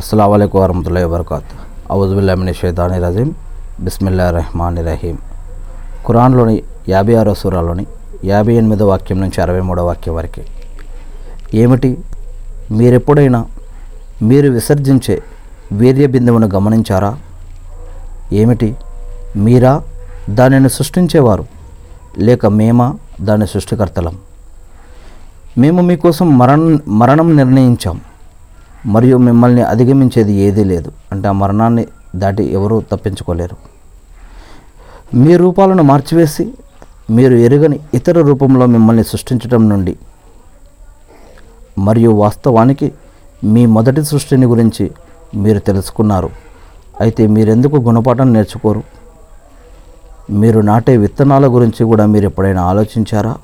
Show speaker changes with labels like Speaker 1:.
Speaker 1: అస్సలం వరహతుల్లా వబర్కాత్ అవుజుబుల్లామిని షేదాని రజీం బిస్మిల్లా రెహమాన్ రహీం ఖురాన్లోని యాభై ఆరో సూరాలోని యాభై ఎనిమిదో వాక్యం నుంచి అరవై మూడో వాక్యం వరకు. ఏమిటి? మీరెప్పుడైనా మీరు విసర్జించే వీర్య బిందువును గమనించారా? ఏమిటి? మీరా దానిని సృష్టించేవారు? లేక మేమా దాని సృష్టికర్తలం? మేము మీకోసం మరణ మరణం నిర్ణయించాం. మరియు మిమ్మల్ని అధిగమించేది ఏదీ లేదు. అంటే ఆ మరణాన్ని దాటి ఎవరూ తప్పించుకోలేరు. మీ రూపాలను మార్చివేసి మీరు ఎరుగని ఇతర రూపంలో మిమ్మల్ని సృష్టించడం నుండి మరియు వాస్తవానికి మీ మొదటి సృష్టిని గురించి మీరు తెలుసుకున్నారు. అయితే మీరెందుకు గుణపాఠం నేర్చుకోరు? మీరు నాటే విత్తనాల గురించి కూడా మీరు ఎప్పుడైనా ఆలోచించారా?